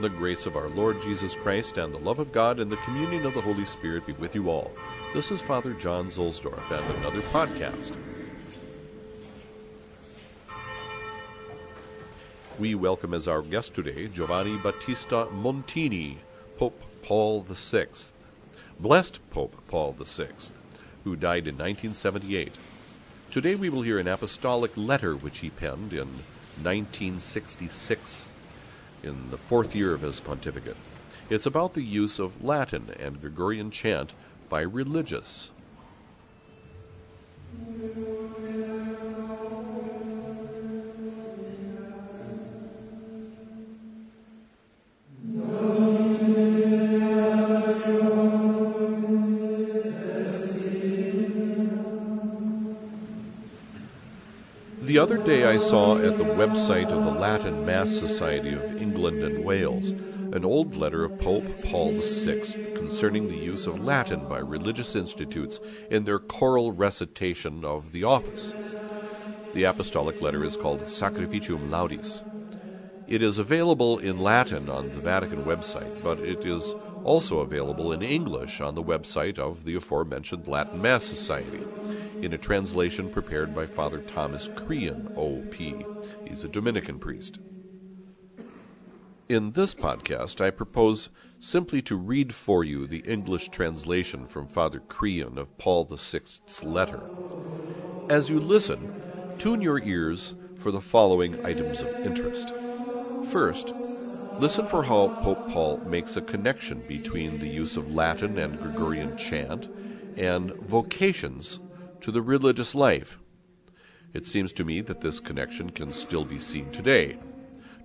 The grace of our Lord Jesus Christ and the love of God and the communion of the Holy Spirit be with you all. This is Father John Zuhlsdorf and another podcast. We welcome as our guest today Giovanni Battista Montini, Pope Paul VI. Blessed Pope Paul VI, who died in 1978. Today we will hear an apostolic letter which he penned in 1966 in the fourth year of his pontificate. It's about the use of Latin and Gregorian chant by religious. Other day I saw at the website of the Latin Mass Society of England and Wales an old letter of Pope Paul VI concerning the use of Latin by religious institutes in their choral recitation of the office. The apostolic letter is called Sacrificium Laudis. It is available in Latin on the Vatican website, but it is also available in English on the website of the aforementioned Latin Mass Society in a translation prepared by Father Thomas Crean, O.P. He's a Dominican priest. In this podcast, I propose simply to read for you the English translation from Father Crean of Paul VI's letter. As you listen, tune your ears for the following items of interest. First, listen for how Pope Paul makes a connection between the use of Latin and Gregorian chant and vocations to the religious life. It seems to me that this connection can still be seen today.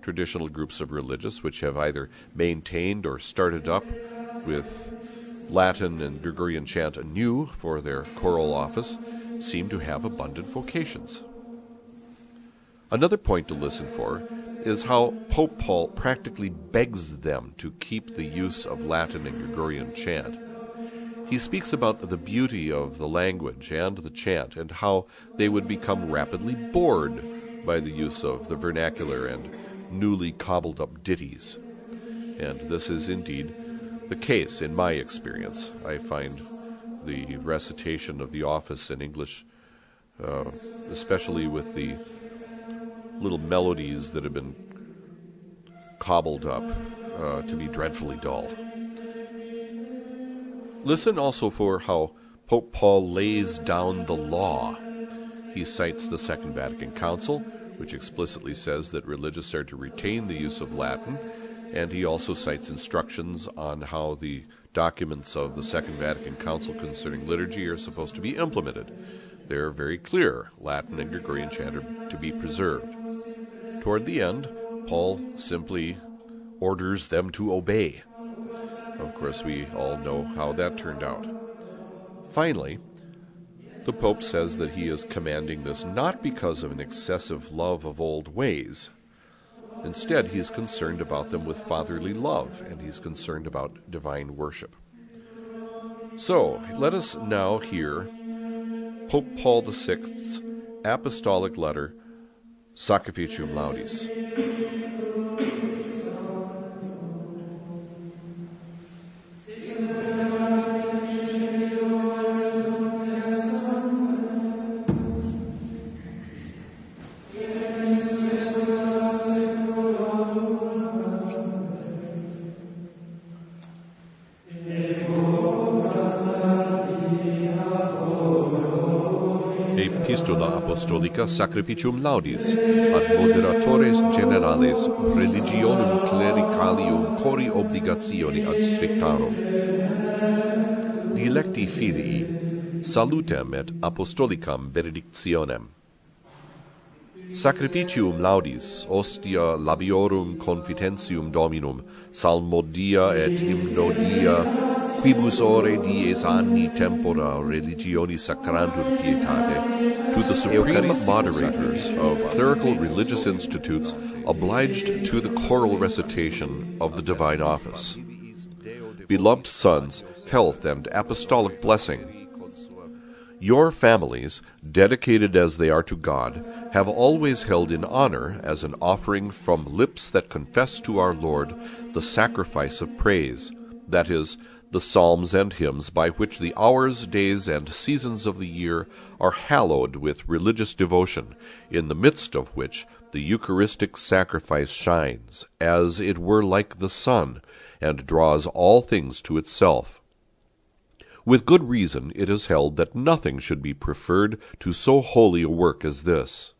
Traditional groups of religious which have either maintained or started up with Latin and Gregorian chant anew for their choral office seem to have abundant vocations. Another point to listen for is how Pope Paul practically begs them to keep the use of Latin and Gregorian chant. He speaks about the beauty of the language and the chant and how they would become rapidly bored by the use of the vernacular and newly cobbled up ditties. And this is indeed the case in my experience. I find the recitation of the office in English, uh, especially with the little melodies that have been cobbled up, uh, to be dreadfully dull. Listen also for how Pope Paul lays down the law. He cites the Second Vatican Council, which explicitly says that religious are to retain the use of Latin, and he also cites instructions on how the documents of the Second Vatican Council concerning liturgy are supposed to be implemented. They're very clear Latin and Gregorian chant are to be preserved. Toward the end, Paul simply orders them to obey. Of course, we all know how that turned out. Finally, the Pope says that he is commanding this not because of an excessive love of old ways. Instead, he is concerned about them with fatherly love, and he's concerned about divine worship. So, let us now hear Pope Paul VI's apostolic letter, Sacrificium Laudis. epistula apostolica sacrificium laudis, ad moderatores generales religionum clericalium cori obligationi ad strictarum. Dilecti filii, salutem et apostolicam benedictionem. Sacrificium laudis, ostia labiorum confitentium dominum, salmodia et hymnodia, quibus ore dies anni tempora religioni sacrantur pietate, to the supreme moderators of clerical religious institutes obliged to the choral recitation of the divine office. Beloved sons, health and apostolic blessing. Your families, dedicated as they are to God, have always held in honor, as an offering from lips that confess to our Lord, the sacrifice of praise, that is, the psalms and hymns by which the hours, days, and seasons of the year are hallowed with religious devotion, in the midst of which the Eucharistic sacrifice shines, as it were like the sun, and draws all things to itself. With good reason it is held that nothing should be preferred to so holy a work as this.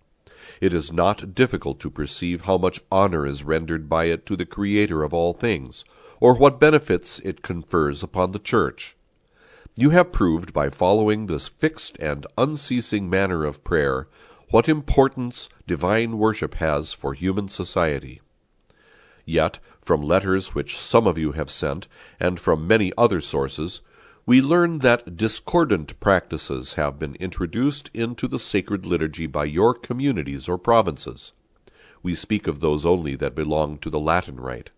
It is not difficult to perceive how much honor is rendered by it to the Creator of all things, or what benefits it confers upon the Church. You have proved by following this fixed and unceasing manner of prayer what importance divine worship has for human society. Yet, from letters which some of you have sent, and from many other sources, we learn that discordant practices have been introduced into the sacred liturgy by your communities or provinces. We speak of those only that belong to the Latin rite.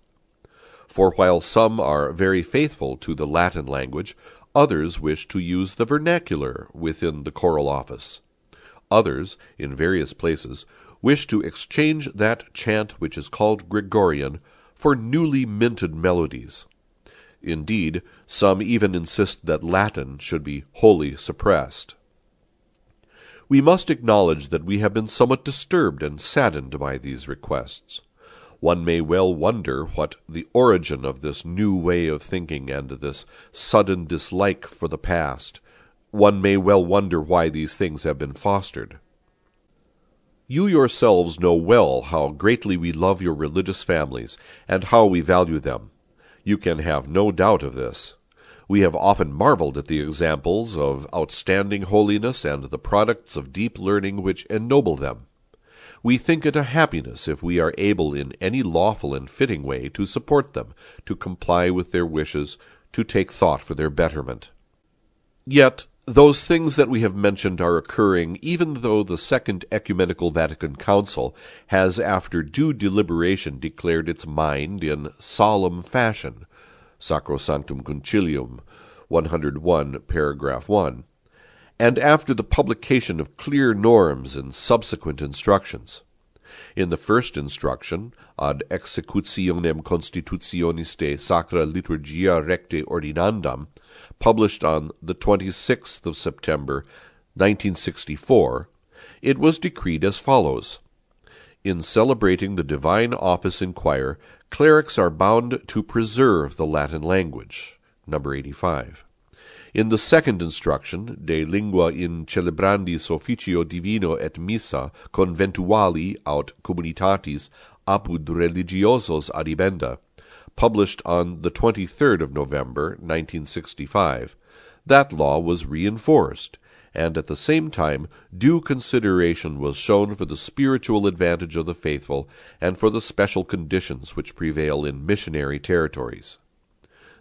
For while some are very faithful to the Latin language, others wish to use the vernacular within the choral office. Others, in various places, wish to exchange that chant which is called Gregorian for newly minted melodies. Indeed, some even insist that Latin should be wholly suppressed. We must acknowledge that we have been somewhat disturbed and saddened by these requests. One may well wonder what the origin of this new way of thinking and this sudden dislike for the past. One may well wonder why these things have been fostered. You yourselves know well how greatly we love your religious families, and how we value them. You can have no doubt of this. We have often marveled at the examples of outstanding holiness and the products of deep learning which ennoble them. We think it a happiness if we are able in any lawful and fitting way to support them, to comply with their wishes, to take thought for their betterment. Yet those things that we have mentioned are occurring even though the Second Ecumenical Vatican Council has, after due deliberation, declared its mind in solemn fashion. Sacrosanctum Concilium 101, paragraph 1 and after the publication of clear norms and subsequent instructions. In the first instruction, ad executionem constitutionis de sacra liturgia recte ordinandam, published on the 26th of September, 1964, it was decreed as follows. In celebrating the divine office in choir, clerics are bound to preserve the Latin language. Number 85. In the second instruction, De lingua in celebrandis officio divino et missa conventuali aut communitatis apud religiosos adibenda, published on the 23rd of November, 1965, that law was reinforced, and at the same time due consideration was shown for the spiritual advantage of the faithful and for the special conditions which prevail in missionary territories.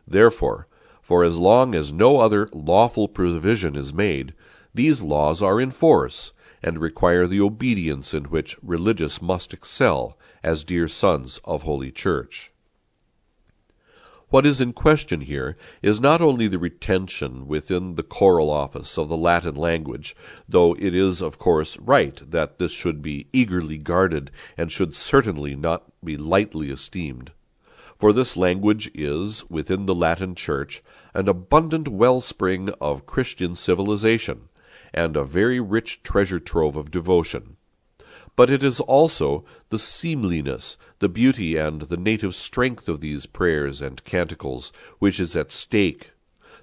Therefore, for as long as no other lawful provision is made, these laws are in force, and require the obedience in which religious must excel, as dear sons of Holy Church. What is in question here is not only the retention within the choral office of the Latin language, though it is, of course, right that this should be eagerly guarded and should certainly not be lightly esteemed for this language is, within the Latin Church, an abundant wellspring of Christian civilization, and a very rich treasure trove of devotion. But it is also the seemliness, the beauty, and the native strength of these prayers and canticles which is at stake,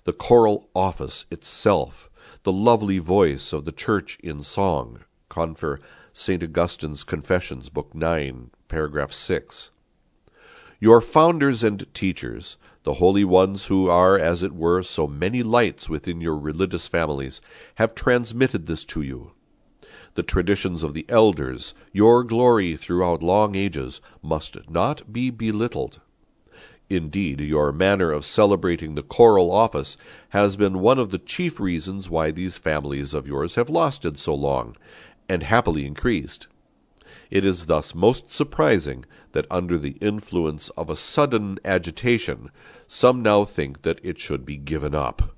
the choral office itself, the lovely voice of the Church in song. Confer St. Augustine's Confessions, Book 9, paragraph 6. Your founders and teachers, the holy ones who are, as it were, so many lights within your religious families, have transmitted this to you. The traditions of the elders, your glory throughout long ages, must not be belittled. Indeed, your manner of celebrating the choral office has been one of the chief reasons why these families of yours have lasted so long, and happily increased. It is thus most surprising that under the influence of a sudden agitation, some now think that it should be given up.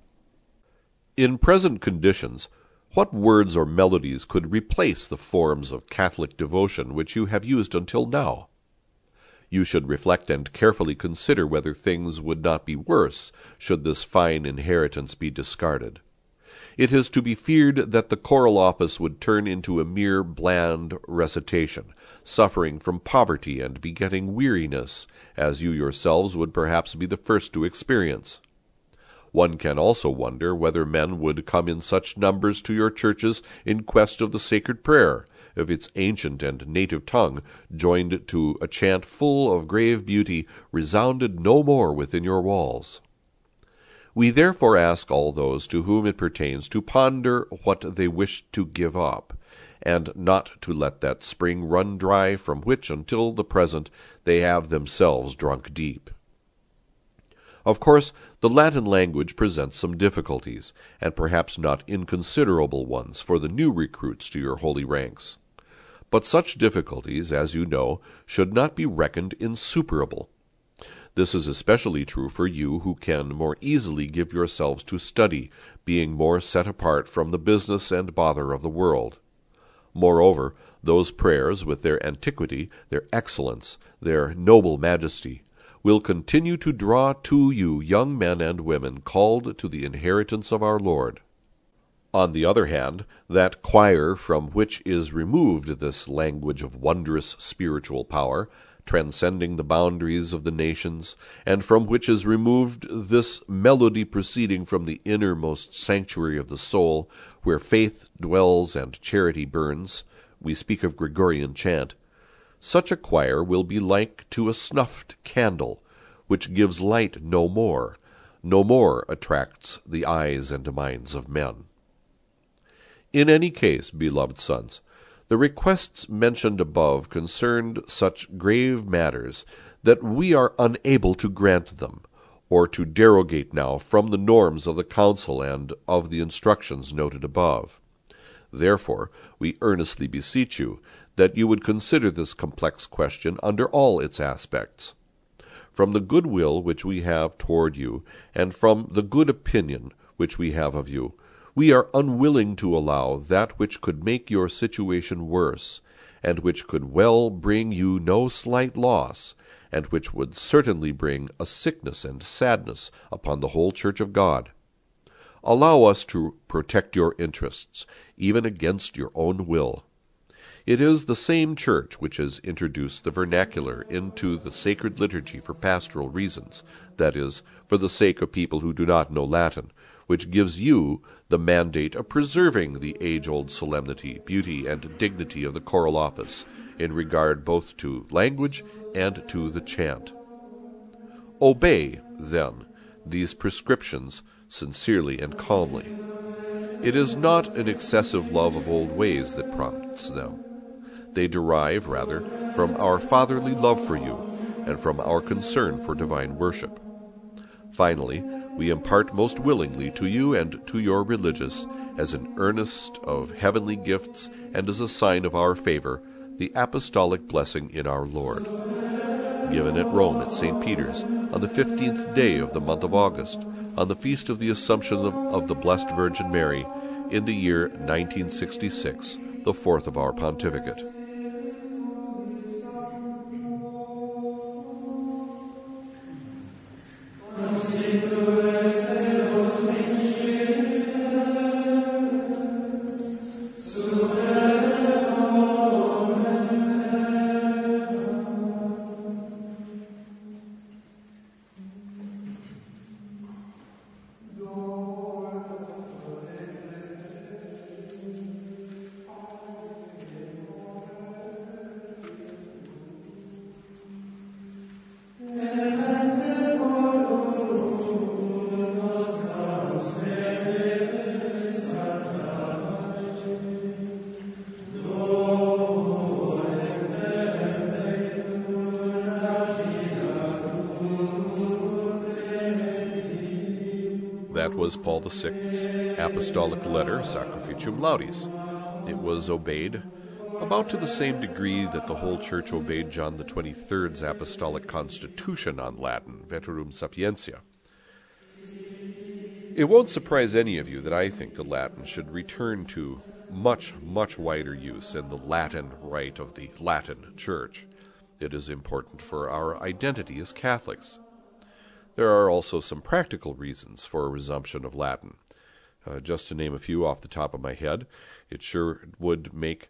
In present conditions, What words or melodies could replace the forms of Catholic devotion which you have used until now? You should reflect and carefully consider whether things would not be worse should this fine inheritance be discarded. It is to be feared that the choral office would turn into a mere bland recitation, suffering from poverty and begetting weariness, as you yourselves would perhaps be the first to experience. One can also wonder whether men would come in such numbers to your churches in quest of the sacred prayer, if its ancient and native tongue, joined to a chant full of grave beauty, resounded no more within your walls. We therefore ask all those to whom it pertains to ponder what they wish to give up, and not to let that spring run dry from which until the present they have themselves drunk deep. Of course, the Latin language presents some difficulties, and perhaps not inconsiderable ones, for the new recruits to your holy ranks. But such difficulties, as you know, should not be reckoned insuperable. This is especially true for you who can more easily give yourselves to study, being more set apart from the business and bother of the world. Moreover, those prayers, with their antiquity, their excellence, their noble majesty, will continue to draw to you young men and women called to the inheritance of our Lord. On the other hand, that choir from which is removed this language of wondrous spiritual power, transcending the boundaries of the nations, and from which is removed this melody proceeding from the innermost sanctuary of the soul, where faith dwells and charity burns, we speak of Gregorian chant, such a choir will be like to a snuffed candle, which gives light no more, no more attracts the eyes and minds of men. In any case, beloved sons, the requests mentioned above concerned such grave matters that we are unable to grant them, or to derogate now from the norms of the Council and of the instructions noted above. Therefore, we earnestly beseech you that you would consider this complex question under all its aspects. From the good will which we have toward you, and from the good opinion which we have of you, we are unwilling to allow that which could make your situation worse, and which could well bring you no slight loss, and which would certainly bring a sickness and sadness upon the whole Church of God. Allow us to protect your interests, even against your own will. It is the same Church which has introduced the vernacular into the sacred liturgy for pastoral reasons, that is, for the sake of people who do not know Latin, which gives you the mandate of preserving the age old solemnity, beauty, and dignity of the choral office in regard both to language and to the chant. Obey, then, these prescriptions sincerely and calmly. It is not an excessive love of old ways that prompts them. They derive, rather, from our fatherly love for you and from our concern for divine worship. Finally, we impart most willingly to you and to your religious, as an earnest of heavenly gifts and as a sign of our favor, the apostolic blessing in our Lord. Given at Rome at St. Peter's on the fifteenth day of the month of August, on the feast of the Assumption of the Blessed Virgin Mary, in the year 1966, the fourth of our pontificate. Was Paul VI's apostolic letter, Sacrificium Laudis. It was obeyed about to the same degree that the whole Church obeyed John Twenty-Third's apostolic constitution on Latin, Veterum Sapientia. It won't surprise any of you that I think the Latin should return to much, much wider use in the Latin rite of the Latin Church. It is important for our identity as Catholics. There are also some practical reasons for a resumption of Latin. Uh, just to name a few off the top of my head, it sure would make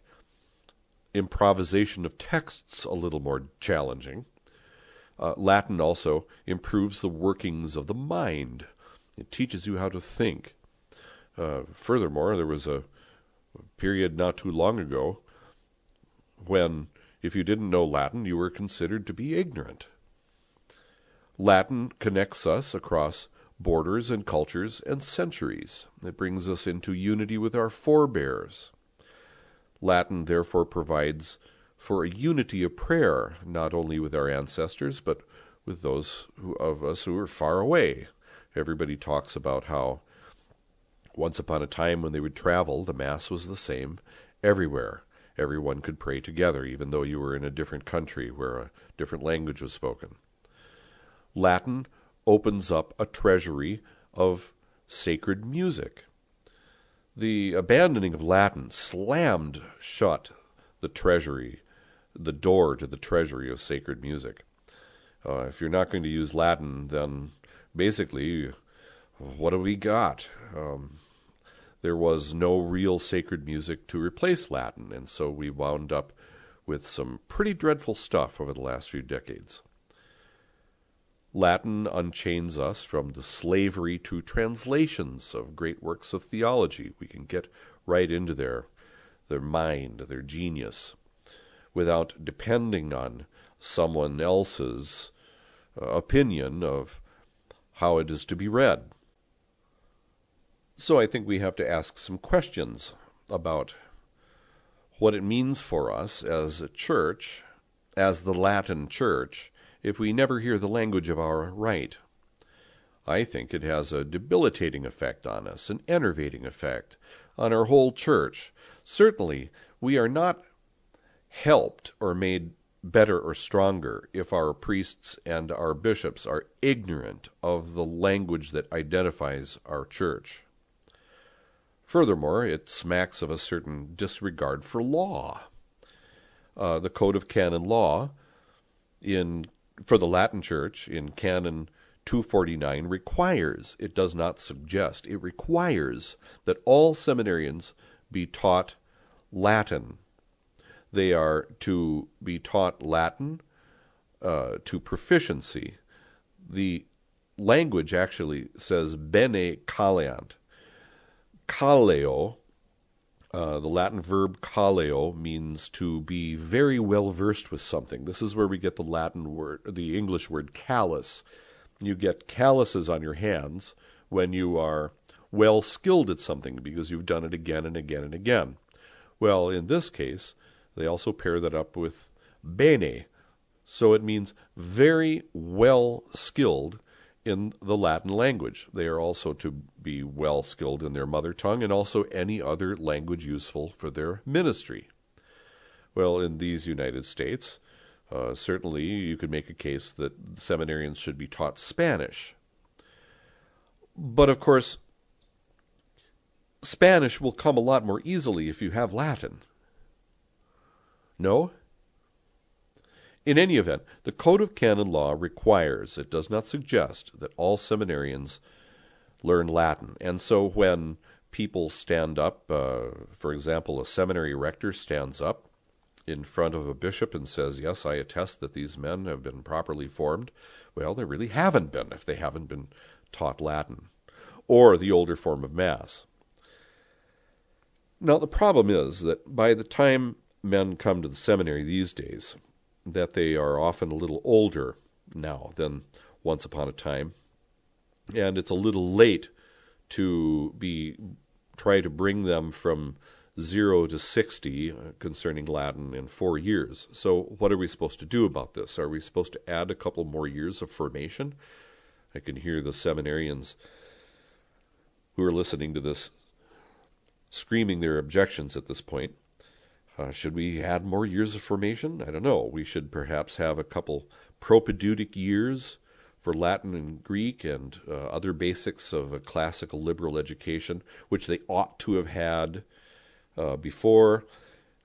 improvisation of texts a little more challenging. Uh, Latin also improves the workings of the mind. It teaches you how to think. Uh, furthermore, there was a period not too long ago when, if you didn't know Latin, you were considered to be ignorant. Latin connects us across borders and cultures and centuries. It brings us into unity with our forebears. Latin therefore provides for a unity of prayer, not only with our ancestors, but with those who, of us who are far away. Everybody talks about how once upon a time when they would travel, the Mass was the same everywhere. Everyone could pray together, even though you were in a different country where a different language was spoken. Latin opens up a treasury of sacred music. The abandoning of Latin slammed shut the treasury, the door to the treasury of sacred music. Uh, if you're not going to use Latin, then basically, what do we got? Um, there was no real sacred music to replace Latin, and so we wound up with some pretty dreadful stuff over the last few decades. Latin unchains us from the slavery to translations of great works of theology. We can get right into their, their mind, their genius, without depending on someone else's uh, opinion of how it is to be read. So I think we have to ask some questions about what it means for us as a church, as the Latin Church, if we never hear the language of our rite. I think it has a debilitating effect on us, an enervating effect on our whole church. Certainly, we are not helped or made better or stronger if our priests and our bishops are ignorant of the language that identifies our church. Furthermore, it smacks of a certain disregard for law. Uh, the Code of Canon Law in for the Latin Church in Canon 249 requires, it does not suggest, it requires that all seminarians be taught Latin. They are to be taught Latin uh, to proficiency. The language actually says bene calleant. Calleo uh, the Latin verb calleo means to be very well versed with something. This is where we get the Latin word, the English word callus. You get calluses on your hands when you are well skilled at something because you've done it again and again and again. Well, in this case, they also pair that up with bene. So it means very well skilled in the Latin language. They are also to be well skilled in their mother tongue and also any other language useful for their ministry. Well, in these United States, uh, certainly you could make a case that seminarians should be taught Spanish. But of course, Spanish will come a lot more easily if you have Latin. No? In any event, the Code of Canon Law requires, it does not suggest, that all seminarians learn Latin. And so when people stand up, uh, for example, a seminary rector stands up in front of a bishop and says, Yes, I attest that these men have been properly formed. Well, they really haven't been if they haven't been taught Latin or the older form of Mass. Now, the problem is that by the time men come to the seminary these days, that they are often a little older now than once upon a time, and it's a little late to be try to bring them from zero to 60 uh, concerning Latin in four years. So, what are we supposed to do about this? Are we supposed to add a couple more years of formation? I can hear the seminarians who are listening to this screaming their objections at this point. Uh, should we add more years of formation? I don't know. We should perhaps have a couple propedeutic years for Latin and Greek and uh, other basics of a classical liberal education, which they ought to have had uh, before,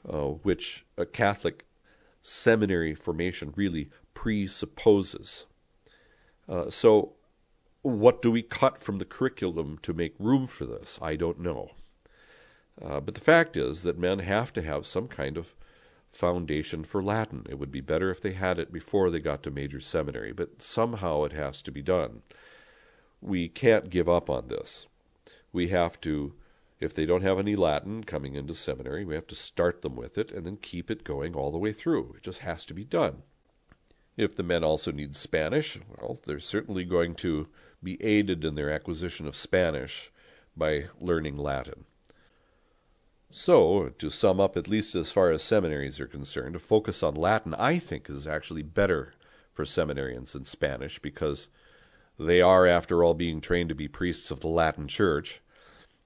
uh, which a Catholic seminary formation really presupposes. Uh, so, what do we cut from the curriculum to make room for this? I don't know. Uh, but the fact is that men have to have some kind of foundation for Latin. It would be better if they had it before they got to major seminary, but somehow it has to be done. We can't give up on this. We have to, if they don't have any Latin coming into seminary, we have to start them with it and then keep it going all the way through. It just has to be done. If the men also need Spanish, well, they're certainly going to be aided in their acquisition of Spanish by learning Latin. So, to sum up, at least as far as seminaries are concerned, a focus on Latin, I think, is actually better for seminarians than Spanish because they are, after all, being trained to be priests of the Latin Church,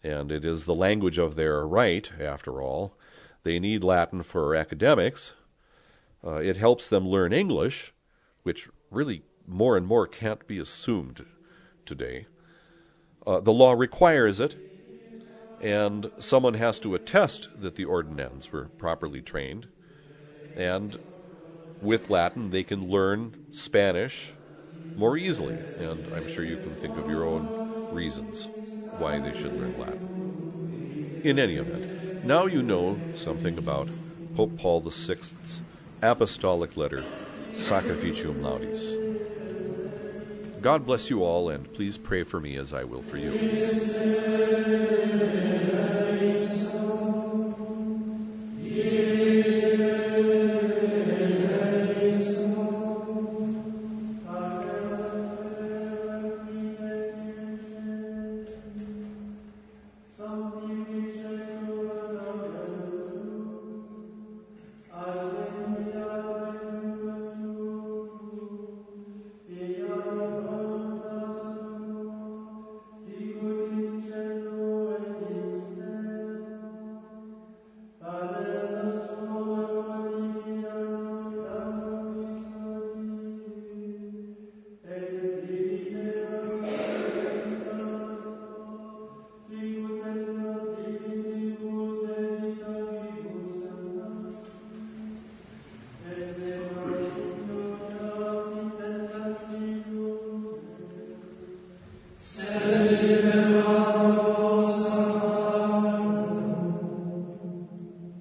and it is the language of their rite, after all. They need Latin for academics. Uh, it helps them learn English, which really more and more can't be assumed today. Uh, the law requires it, and someone has to attest that the ordinands were properly trained. And with Latin, they can learn Spanish more easily. And I'm sure you can think of your own reasons why they should learn Latin. In any event, now you know something about Pope Paul VI's apostolic letter, Sacrificium Laudis. God bless you all, and please pray for me as I will for you.